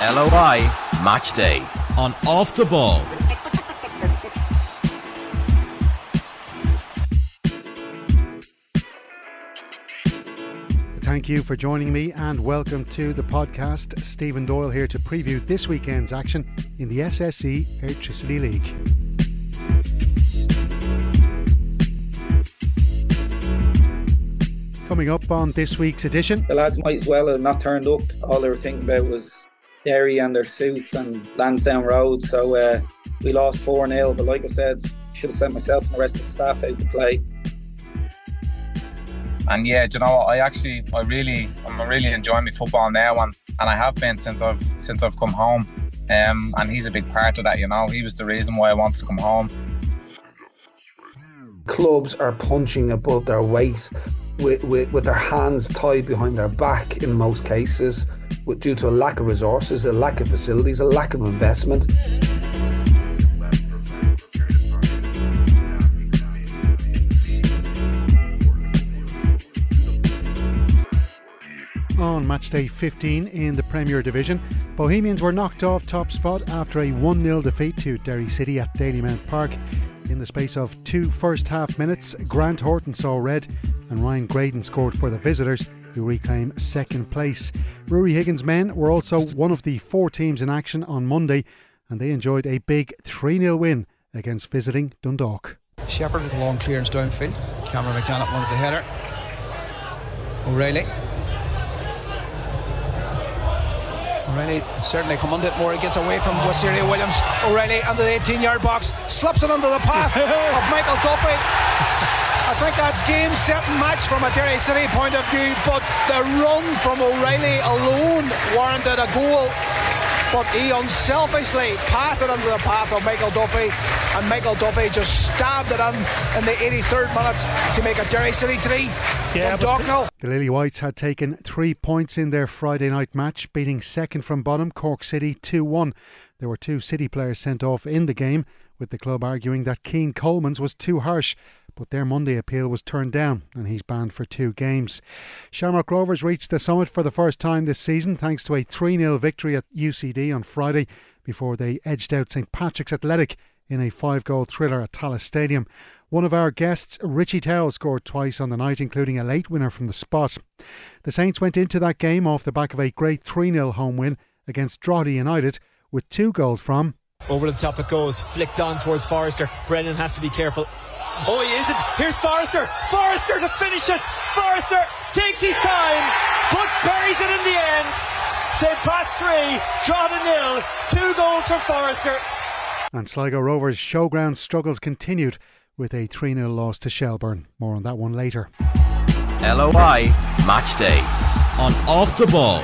LOI Match Day on Off the Ball. Thank you for joining me and welcome to the podcast. Stephen Doyle here to preview this weekend's action in the SSE Airtricity League. Coming up on this week's edition, the lads might as well have not turned up. All they were thinking about was Derry and their suits and Lansdowne Road. So uh, we lost 4 0. But like I said, should have sent myself and the rest of the staff out to play. And yeah, you know, I actually, I really, I'm really enjoying my football now, and, and I have been since I've since I've come home. Um, and he's a big part of that. You know, he was the reason why I wanted to come home. Clubs are punching above their weight with, with, with their hands tied behind their back in most cases, due to a lack of resources, a lack of facilities, a lack of investment. on match day 15 in the Premier Division. Bohemians were knocked off top spot after a 1 0 defeat to Derry City at Dalymount Park. In the space of two first half minutes, Grant Horton saw red and Ryan Graydon scored for the visitors, who reclaim second place. Rory Higgins' men were also one of the four teams in action on Monday, and they enjoyed a big 3 0 win against visiting Dundalk. Shepherd with a long clearance downfield. Cameron McDonald wins the header. O'Reilly O'Reilly certainly commanded more. He gets away from Wasiri Williams. O'Reilly under the 18 yard box, slaps it under the path of Michael Duffy. I think that's game, set, and match from a Derry City point of view, but the run from O'Reilly alone warranted a goal but he unselfishly passed it into the path of Michael Duffy, and Michael Duffy just stabbed it in in the 83rd minute to make it Derry City 3. Yeah, the Lily Whites had taken three points in their Friday night match, beating second from bottom Cork City 2 1. There were two City players sent off in the game, with the club arguing that Cian Coleman's was too harsh but their Monday appeal was turned down and he's banned for two games. Shamrock Rovers reached the summit for the first time this season thanks to a 3 0 victory at UCD on Friday before they edged out St Patrick's Athletic in a five goal thriller at Tallaght Stadium. One of our guests, Richie Towell, scored twice on the night, including a late winner from the spot. The Saints went into that game off the back of a great 3 0 home win against Drogheda United with two goals from. Over the top it goes, flicked on towards Forrester. Brennan has to be careful. Oh, he isn't. Here's Forrester. Forrester to finish it. Forrester takes his time, but buries it in the end. St. Pat 3, Drogheda nil. Two goals for Forrester. And Sligo Rovers' showground struggles continued with a 3 0 loss to Shelbourne. More on that one later. LOI Match Day on Off the Ball.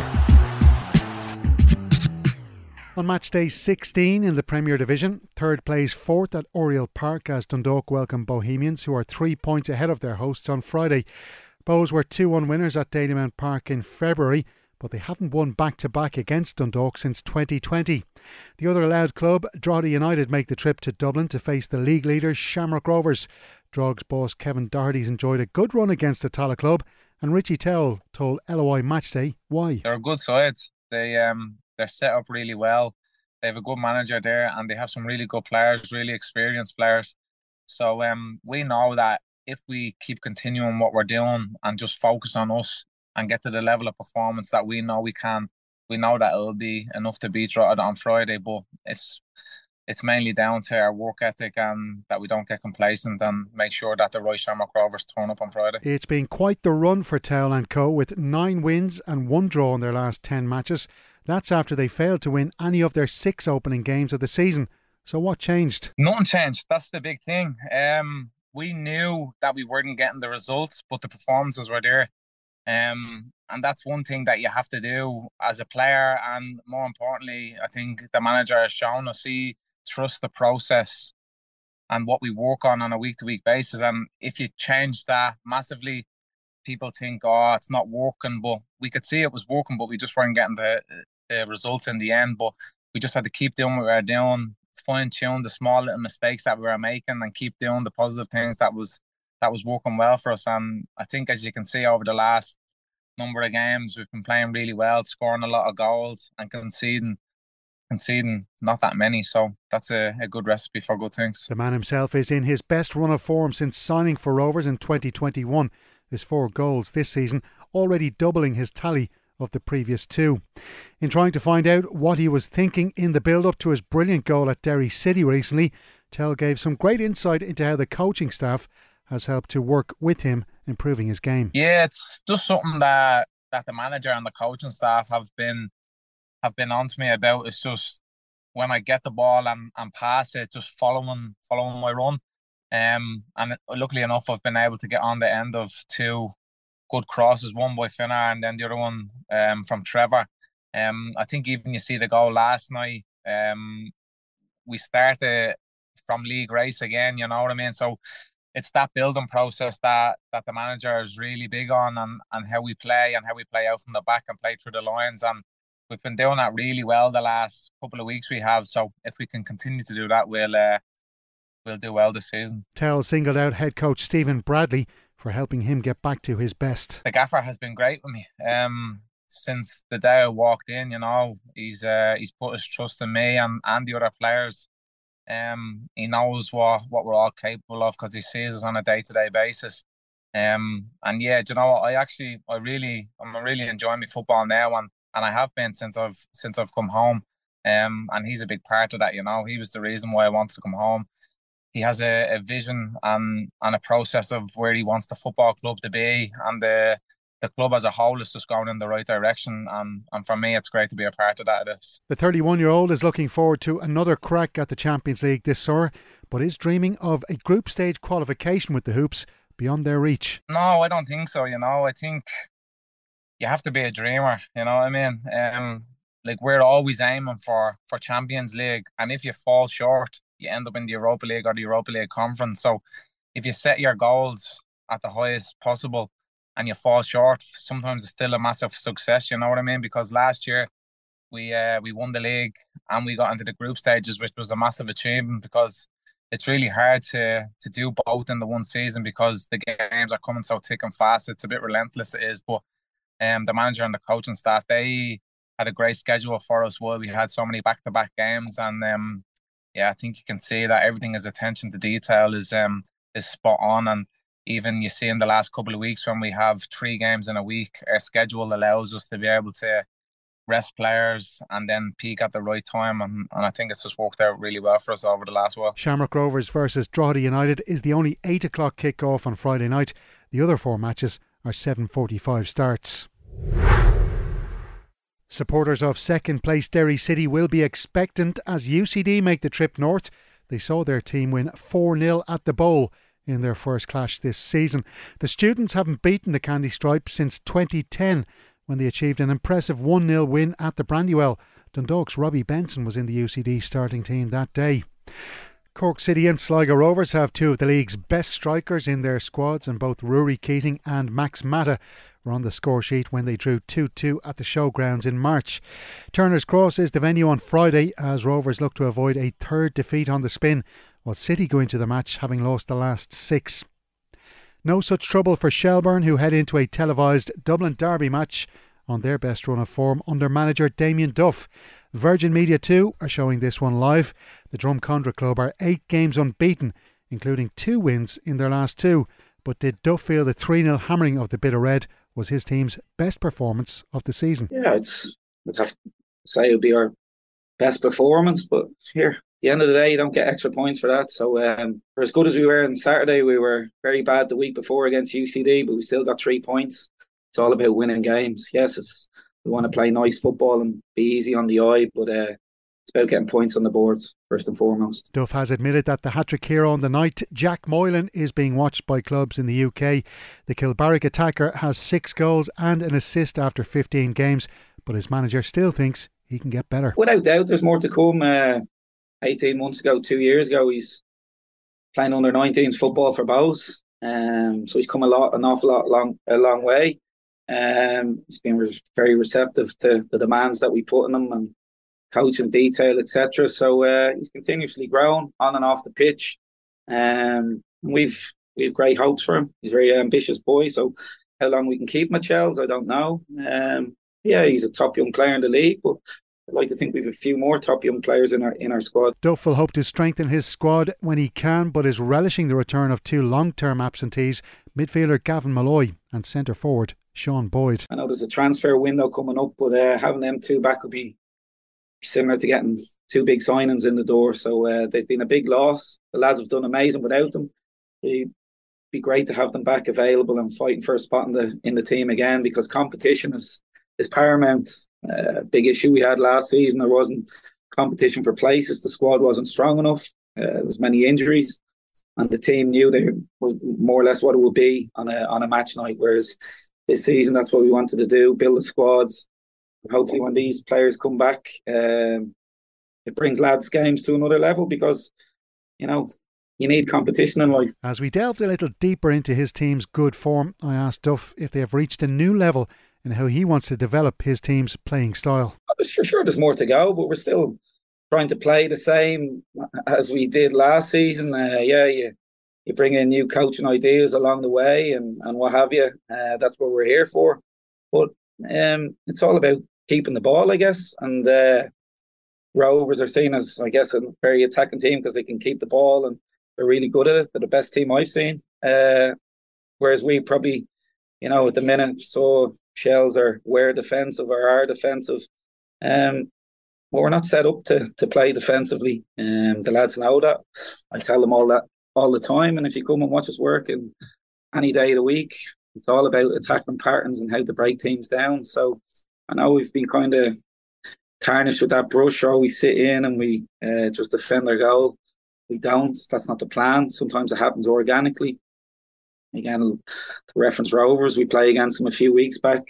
On match day 16 in the Premier Division, third plays fourth at Oriel Park as Dundalk welcome Bohemians, who are three points ahead of their hosts on Friday. Bows were 2 1 winners at Dalymount Park in February, but they haven't won back to back against Dundalk since 2020. The other Louth club, Drogheda United, make the trip to Dublin to face the league leaders Shamrock Rovers. Drogs boss Kevin Doherty's enjoyed a good run against the Tallaght club, and Richie Towell told LOI Matchday why. They're a good side. They um they're set up really well. They have a good manager there, and they have some really good players, really experienced players. So um, we know that if we keep continuing what we're doing and just focus on us and get to the level of performance that we know we can, we know that it'll be enough to beat Drogheda on Friday. But it's it's mainly down to our work ethic and that we don't get complacent and make sure that the Roy Shamrock Rovers turn up on Friday. It's been quite the run for Towell and Co. with nine wins and one draw in their last ten matches. That's after they failed to win any of their six opening games of the season. So what changed? Nothing changed. That's the big thing. Um, we knew that we weren't getting the results, but the performances were there. Um, and that's one thing that you have to do as a player, and more importantly, I think the manager has shown us he trusts the process and what we work on on a week to week basis. And if you change that massively, people think, oh, it's not working. But we could see it was working, but we just weren't getting the the results in the end. But we just had to keep doing what we were doing, fine tune the small little mistakes that we were making, and keep doing the positive things that was that was working well for us. And I think, as you can see over the last number of games, we've been playing really well, scoring a lot of goals and conceding conceding not that many. So that's a, a good recipe for good things. The man himself is in his best run of form since signing for Rovers in 2021. His four goals this season, already doubling his tally of the previous two. In trying to find out what he was thinking in the build up to his brilliant goal at Derry City recently, Towell gave some great insight into how the coaching staff has helped to work with him improving his game. Yeah, it's just something that that the manager and the coaching staff have been have been on to me about. is just when I get the ball and, and pass it, just following following my run. Um, and luckily enough, I've been able to get on the end of two good crosses, one by Finner and then the other one um, from Trevor. Um, I think even you see the goal last night. Um, we started from league race again. You know what I mean? So it's that building process that that the manager is really big on, and and how we play and how we play out from the back and play through the lines. And we've been doing that really well the last couple of weeks. We have. So if we can continue to do that, we'll. Uh, we'll do well this season. Towell singled out head coach Stephen Bradley for helping him get back to his best. The gaffer has been great with me. Um, since the day I walked in, you know, he's uh, he's put his trust in me and, and the other players. Um, he knows what, what we're all capable of because he sees us on a day to day basis. Um, and yeah, you know, I actually, I really, I'm really enjoying my football now, and and I have been since I've since I've come home. Um, and he's a big part of that. You know, he was the reason why I wanted to come home he has a, a vision and and a process of where he wants the football club to be and the the club as a whole is just going in the right direction and and for me it's great to be a part of that this. The 31 year old is looking forward to another crack at the Champions League this summer but is dreaming of a group stage qualification with the Hoops beyond their reach. No, I don't think so, you know. I think you have to be a dreamer, you know what I mean? Um like we're always aiming for for Champions League and if you fall short you end up in the Europa League or the Europa League conference. So if you set your goals at the highest possible and you fall short, sometimes it's still a massive success. You know what I mean? Because last year we uh, we won the league and we got into the group stages, which was a massive achievement because it's really hard to to do both in the one season because the games are coming so thick and fast. It's a bit relentless, it is. But um, the manager and the coaching staff they had a great schedule for us. Well, we had so many back to back games, and um, yeah, I think you can see that everything is attention to detail is um is spot on and even you see in the last couple of weeks when we have three games in a week, our schedule allows us to be able to rest players and then peak at the right time and, and I think it's just worked out really well for us over the last while. Shamrock Rovers versus Drogheda United is the only eight o'clock kick-off on Friday night. The other four matches forty five starts. Supporters of second place Derry City will be expectant as UCD make the trip north. They saw their team win 4 0 at the Bowl in their first clash this season. The students haven't beaten the Candy Stripes since 2010 when they achieved an impressive 1 0 win at the Brandywell. Dundalk's Robbie Benson was in the UCD starting team that day. Cork City and Sligo Rovers have two of the league's best strikers in their squads, and both Rory Keating and Max Mata were on the score sheet when they drew 2 2 at the showgrounds in March. Turner's Cross is the venue on Friday as Rovers look to avoid a third defeat on the spin, while City go into the match having lost the last six. No such trouble for Shelbourne, who head into a televised Dublin Derby match on their best run of form under manager Damien Duff. Virgin Media 2 are showing this one live. The Drumcondra Club are eight games unbeaten, including two wins in their last two. But did Duff feel the 3 0 hammering of the Bit o' Red was his team's best performance of the season. Yeah, it's I'd have to say it would be our best performance, but here at the end of the day, you don't get extra points for that. So um, for as good as we were on Saturday, we were very bad the week before against UCD, but we still got three points. It's all about winning games. Yes, we want to play nice football and be easy on the eye, but uh, it's about getting points on the boards first and foremost. Duff has admitted that the hat trick hero on the night, Jack Moylan, is being watched by clubs in the UK. The Kilbarrack attacker has six goals and an assist after 15 games, but his manager still thinks he can get better. Without doubt, there's more to come. Uh, 18 months ago, two years ago, he's playing under 19s football for Bohs. Um, so he's come a lot, an awful lot, long, a long way. Um, he's been re- very receptive to the demands that we put on him and coaching detail, etc. So uh, he's continuously grown on and off the pitch. Um, we've we have great hopes for him. He's a very ambitious boy. So how long we can keep Shells, I don't know. Um, yeah, he's a top young player in the league, but I'd like to think we've a few more top young players in our in our squad. Duff will hope to strengthen his squad when he can, but is relishing the return of two long-term absentees, midfielder Gavin Molloy and centre forward Sean Boyd. I know there's a transfer window coming up, but uh, having them two back would be similar to getting two big signings in the door. So uh, they've been a big loss. The lads have done amazing without them. It'd be great to have them back available and fighting for a spot in the in the team again because competition is is paramount. Uh, big issue we had last season. There wasn't competition for places. The squad wasn't strong enough. Uh, there was many injuries, and the team knew they was more or less what it would be on a on a match night. Whereas this season, that's what we wanted to do: build the squads. Hopefully, when these players come back, um, it brings lads' games to another level because you know you need competition in life. As we delved a little deeper into his team's good form, I asked Duff if they have reached a new level and how he wants to develop his team's playing style. For sure, there's more to go, but we're still trying to play the same as we did last season. Uh, yeah, you you bring in new coaching ideas along the way and and what have you. Uh, that's what we're here for. But um, it's all about keeping the ball, I guess. And uh, Rovers are seen as, I guess, a very attacking team because they can keep the ball and they're really good at it. They're the best team I've seen. Uh, whereas we probably you know, at the minute, so shells are where defensive or are defensive. Um, well, we're not set up to to play defensively. Um, the lads know that. I tell them all that all the time. And if you come and watch us work and any day of the week, it's all about attacking patterns and how to break teams down. So I know we've been kind of tarnished with that brush, or we sit in and we uh, just defend our goal. We don't. That's not the plan. Sometimes it happens organically. Again, to reference Rovers, we play against them a few weeks back.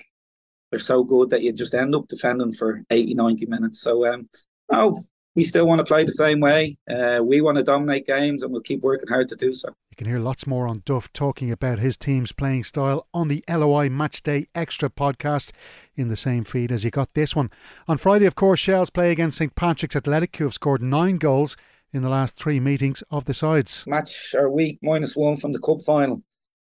They're so good that you just end up defending for 80, 90 minutes. So, um, no, we still want to play the same way. Uh, we want to dominate games and we'll keep working hard to do so. You can hear lots more on Duff talking about his team's playing style on the LOI Matchday Extra podcast in the same feed as you got this one. On Friday, of course, Shells play against St Patrick's Athletic, who have scored nine goals in the last three meetings of the sides. Match our week minus one from the cup final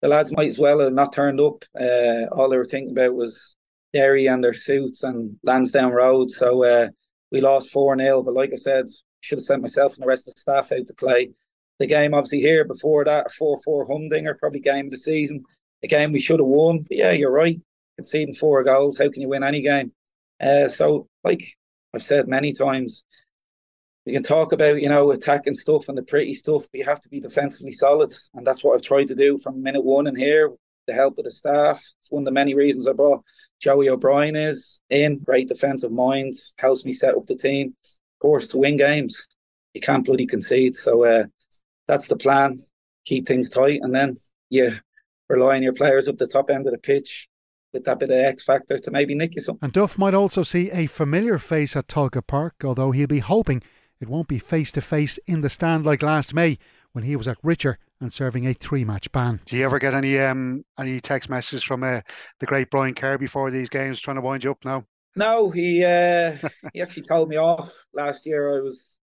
the lads might as well have not turned up. Uh, all they were thinking about was Derry and their suits and Lansdowne Road. So uh, we lost 4 0. But like I said, should have sent myself and the rest of the staff out to play. The game, obviously, here before that, a 4 4 humdinger, probably game of the season. A game we should have won. But yeah, you're right. Conceding four goals, how can you win any game? Uh, so, like I've said many times, we can talk about you know attacking stuff and the pretty stuff, but you have to be defensively solid, and that's what I've tried to do from minute one. And here, the help of the staff, it's one of the many reasons I brought Joey O'Brien is in. Great defensive mind, helps me set up the team. Of course, to win games, you can't bloody concede. So uh, that's the plan. Keep things tight, and then yeah, rely on your players up the top end of the pitch with that bit of X factor to maybe nick you something. And Duff might also see a familiar face at Tolka Park, although he'll be hoping it won't be face to face in the stand like last May when he was at Richer and serving a three match ban. Do you ever get any um any text messages from uh, the great Brian Kerr before these games trying to wind you up now? No, he uh, he actually told me off last year. I was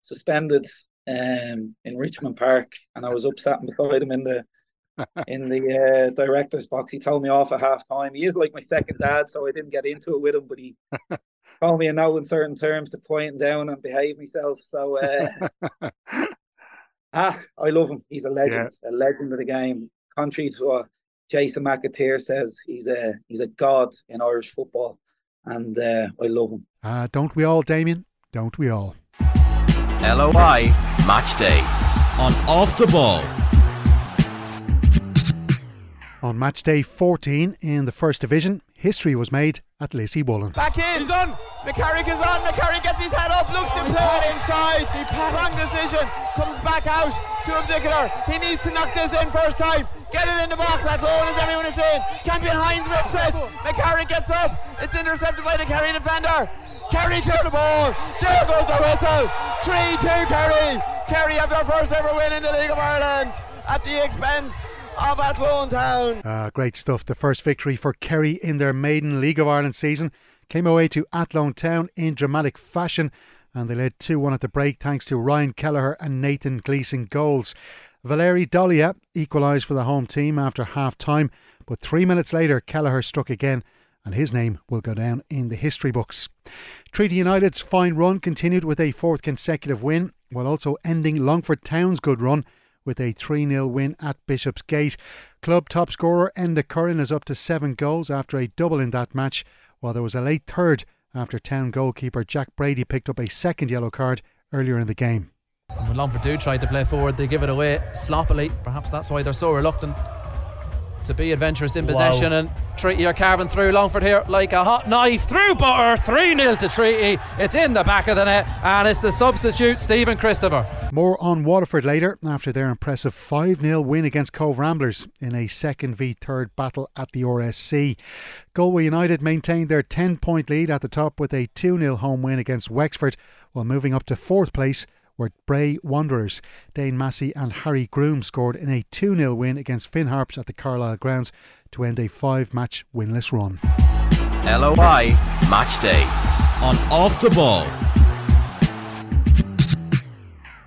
suspended um, in Richmond Park, and I was upset beside him in the in the uh, director's box. He told me off at half time. He is like my second dad, so I didn't get into it with him, but he call me a no in certain terms to point down and behave myself. So uh, ah, I love him. He's a legend, yeah. a legend of the game. Contrary to what Jason McAteer says, he's a he's a god in Irish football, and uh, I love him. Uh, don't we all, Damien? Don't we all? LOI Match Day on Off the Ball. On match day 14 in the First Division, history was made at Lissywollen. Back in. He's on. McCarrick is on. McCarrick gets his head up, looks to play it inside. Wrong decision. Comes back out to Abdicator. He needs to knock this in first time. Get it in the box. That's all as everyone is in. Campion Hines rips it. McCarrick gets up. It's intercepted by the Kerry defender. Kerry clear the ball. There goes the whistle. 3 2 Kerry. Kerry have their first ever win in the League of Ireland at the expense of Athlone Town. Uh, great stuff. The first victory for Kerry in their maiden League of Ireland season came away to Athlone Town in dramatic fashion and they led 2 1 at the break thanks to Ryan Kelleher and Nathan Gleeson goals. Valeri Dolia equalised for the home team after half time, but three minutes later, Kelleher struck again and his name will go down in the history books. Treaty United's fine run continued with a fourth consecutive win, while also ending Longford Town's good run with a 3 0 win at Bishopsgate. Club top scorer Enda Curran is up to seven goals after a double in that match, while there was a late third after town goalkeeper Jack Brady picked up a second yellow card earlier in the game. when Longford do try to play forward, they give it away sloppily. Perhaps that's why they're so reluctant to be adventurous in possession. Wow. And Treaty are carving through Longford here like a hot knife through butter. 3 0 to Treaty. It's in the back of the net, and it's the substitute, Stephen Christopher. More on Waterford later after their impressive 5 0 win against Cobh Ramblers in a second v third battle at the RSC. Galway United maintained their 10 point lead at the top with a 2 0 home win against Wexford while moving up to fourth place were Bray Wanderers. Dane Massey and Harry Groom scored in a 2 0 win against Finn Harps at the Carlisle grounds to end a five match winless run. LOI Match Day on Off the Ball.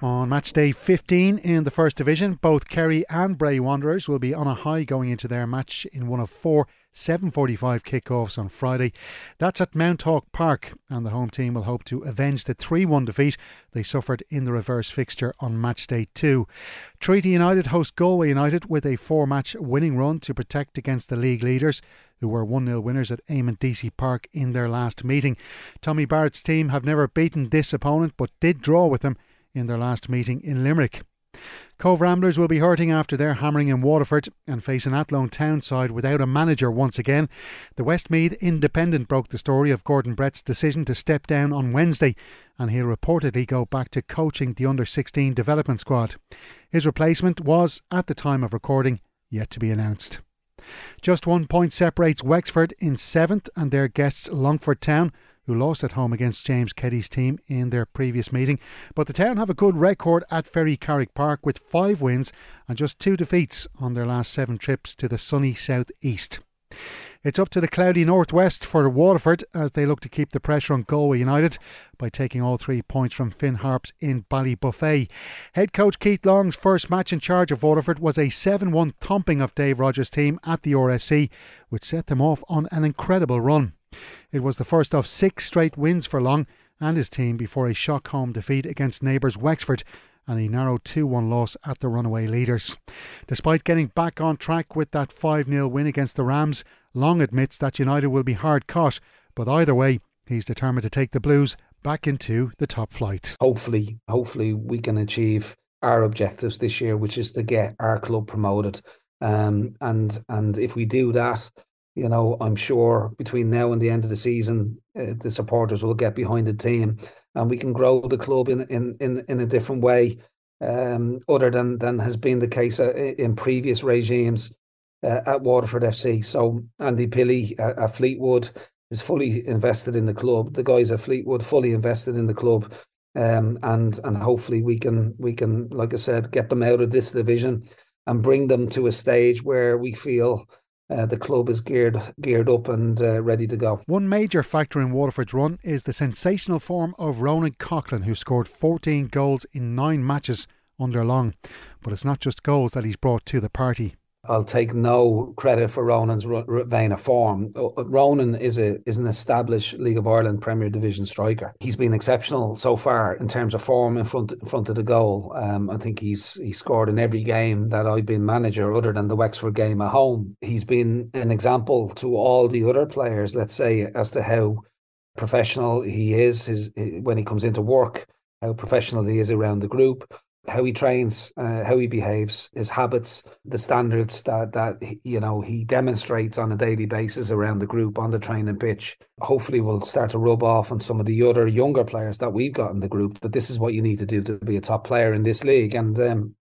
On match day 15 in the First Division, both Kerry and Bray Wanderers will be on a high going into their match in one of four 7.45 kickoffs on Friday. That's at Mount Hawk Park, and the home team will hope to avenge the 3 1 defeat they suffered in the reverse fixture on match day 2. Treaty United host Galway United with a four match winning run to protect against the league leaders, who were 1 0 winners at Eamonn Deacy Park in their last meeting. Tommy Barrett's team have never beaten this opponent but did draw with them in their last meeting in Limerick. Cobh Ramblers will be hurting after their hammering in Waterford and face an Athlone Town side without a manager once again. The Westmeath Independent broke the story of Gordon Brett's decision to step down on Wednesday, and he'll reportedly go back to coaching the under 16 development squad. His replacement was, at the time of recording, yet to be announced. Just one point separates Wexford in seventh and their guests Longford Town who lost at home against James Keddy's team in their previous meeting. But the town have a good record at Ferrycarrig Park with five wins and just two defeats on their last seven trips to the sunny south east. It's up to the cloudy northwest for Waterford as they look to keep the pressure on Galway United by taking all three points from Finn Harps in Ballybofey. Head coach Keith Long's first match in charge of Waterford was a 7 1 thumping of Dave Rogers' team at the RSC, which set them off on an incredible run. It was the first of six straight wins for Long and his team before a shock home defeat against neighbours Wexford and a narrow 2 1 loss at the runaway leaders. Despite getting back on track with that 5 0 win against the Rams, Long admits that United will be hard caught, but either way, he's determined to take the Blues back into the top flight. Hopefully, hopefully we can achieve our objectives this year, which is to get our club promoted. Um, and and if we do that, you know, I'm sure between now and the end of the season, uh, the supporters will get behind the team, and we can grow the club in in in, in a different way, um, other than than has been the case uh, in previous regimes uh, at Waterford FC. So Andy Pilley at, at Fleetwood is fully invested in the club. The guys at Fleetwood fully invested in the club, um, and and hopefully we can we can, like I said, get them out of this division and bring them to a stage where we feel uh, the club is geared geared up and uh, ready to go. One major factor in Waterford's run is the sensational form of Ronan Coughlin, who scored 14 goals in nine matches under Long. But it's not just goals that he's brought to the party. I'll take no credit for Ronan's vein of form. Uh, uh, Ronan is a is an established League of Ireland Premier Division striker. He's been exceptional so far in terms of form in front in front of the goal. Um, I think he's he scored in every game that I've been manager, other than the Wexford game at home. He's been an example to all the other players. Let's say as to how professional he is his, when he comes into work, how professional he is around the group how he trains, uh, how he behaves, his habits, the standards that that you know he demonstrates on a daily basis around the group on the training pitch. Hopefully, will start to rub off on some of the other younger players that we've got in the group. That this is what you need to do to be a top player in this league, and um,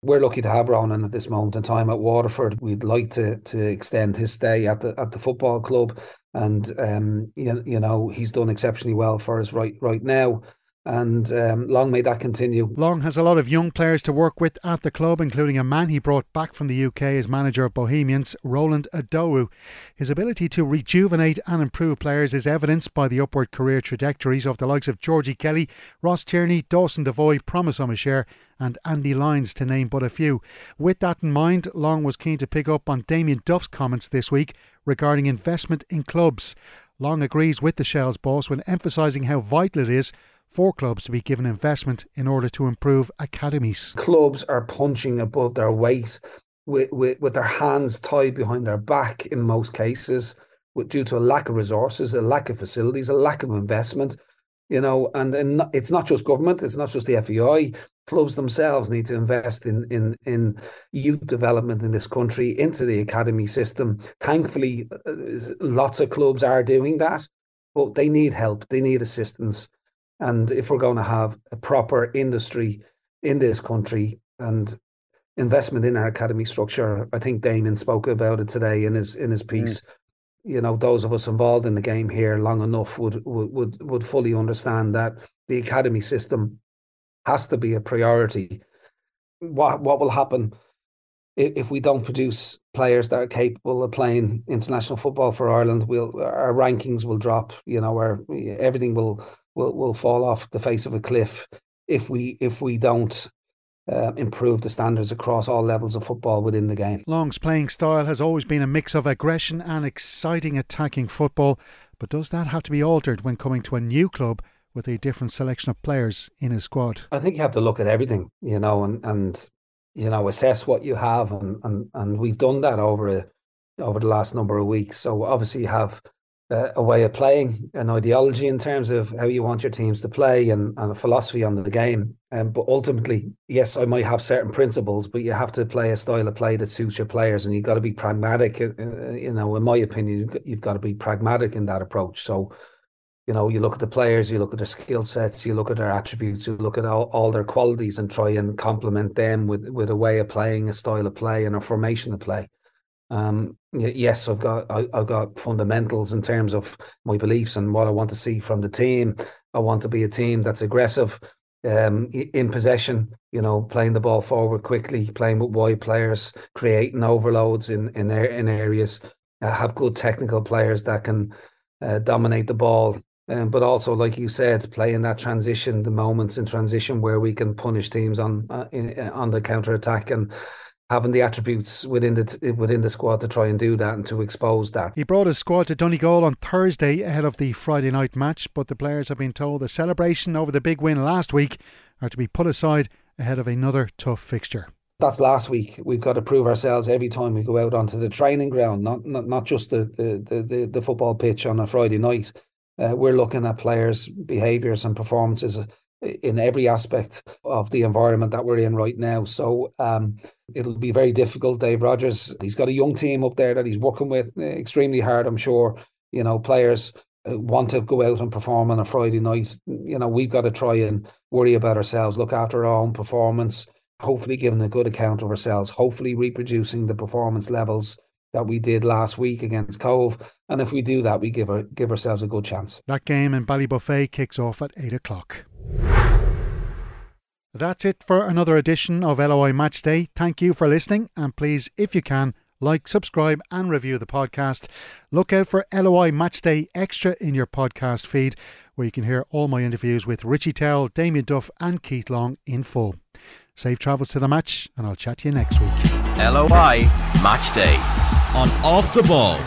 we're lucky to have Ronan at this moment in time at Waterford. We'd like to to extend his stay at the at the football club, and um, you, you know he's done exceptionally well for us right right now and um, long may that continue. Long has a lot of young players to work with at the club, including a man he brought back from the UK as manager of Bohemians, Roland Idowu. His ability to rejuvenate and improve players is evidenced by the upward career trajectories of the likes of Georgie Kelly, Ross Tierney, Dawson Devoy, Promise Omochere, and Andy Lyons, to name but a few. With that in mind, Long was keen to pick up on Damien Duff's comments this week regarding investment in clubs. Long agrees with the Shells boss when emphasising how vital it is for clubs to be given investment in order to improve academies. Clubs are punching above their weight with, with, with their hands tied behind their back in most cases, with, due to a lack of resources, a lack of facilities, a lack of investment. You know, and, and it's not just government, it's not just the FAI. Clubs themselves need to invest in, in, in youth development in this country, into the academy system. Thankfully, uh, lots of clubs are doing that, but they need help, they need assistance. And if we're going to have a proper industry in this country and investment in our academy structure, I think Damien spoke about it today in his in his piece. Mm. You know, those of us involved in the game here long enough would would would, would fully understand that the academy system has to be a priority. What what will happen if we don't produce players that are capable of playing international football for Ireland? We'll our rankings will drop. You know, our everything will will will fall off the face of a cliff if we if we don't uh, improve the standards across all levels of football within the game. Long's playing style has always been a mix of aggression and exciting attacking football, but does that have to be altered when coming to a new club with a different selection of players in his squad? I think you have to look at everything, you know, and and you know assess what you have, and and and we've done that over a, over the last number of weeks. So obviously you have a way of playing, an ideology in terms of how you want your teams to play, and, and a philosophy on the game. Um, but ultimately, yes, I might have certain principles, but you have to play a style of play that suits your players, and you've got to be pragmatic. Uh, uh you know, in my opinion, you've got to be pragmatic in that approach. So, you know, you look at the players, you look at their skill sets, you look at their attributes, you look at all, all their qualities, and try and complement them with with a way of playing, a style of play, and a formation of play. Um, yes, I've got I, have got fundamentals in terms of my beliefs and what I want to see from the team. I want to be a team that's aggressive, um, in possession. You know, playing the ball forward quickly, playing with wide players, creating overloads in in in areas. Uh, have good technical players that can uh, dominate the ball. Um, but also, like you said, playing that transition, the moments in transition where we can punish teams on uh, in, on the counter attack and having the attributes within the within the squad to try and do that and to expose that. He brought his squad to Donegal on Thursday ahead of the Friday night match, but the players have been told the celebration over the big win last week are to be put aside ahead of another tough fixture. That's last week. We've got to prove ourselves every time we go out onto the training ground, not not, not just the, the, the, the football pitch on a Friday night. Uh, we're looking at players' behaviours and performances in every aspect of the environment that we're in right now. So um, it'll be very difficult. Dave Rogers, he's got a young team up there that he's working with eh, extremely hard. I'm sure you know players uh, want to go out and perform on a Friday night. You know we've got to try and worry about ourselves, look after our own performance. Hopefully, giving a good account of ourselves. Hopefully, reproducing the performance levels that we did last week against Cobh. And if we do that, we give our, give ourselves a good chance. That game in Ballybofey kicks off at eight o'clock. That's it for another edition of LOI Match Day. Thank you for listening, and please, if you can, like, subscribe, and review the podcast. Look out for LOI Match Day Extra in your podcast feed, where you can hear all my interviews with Richie Towell, Damien Duff, and Keith Long in full. Safe travels to the match, and I'll chat to you next week. LOI Match Day on Off the Ball.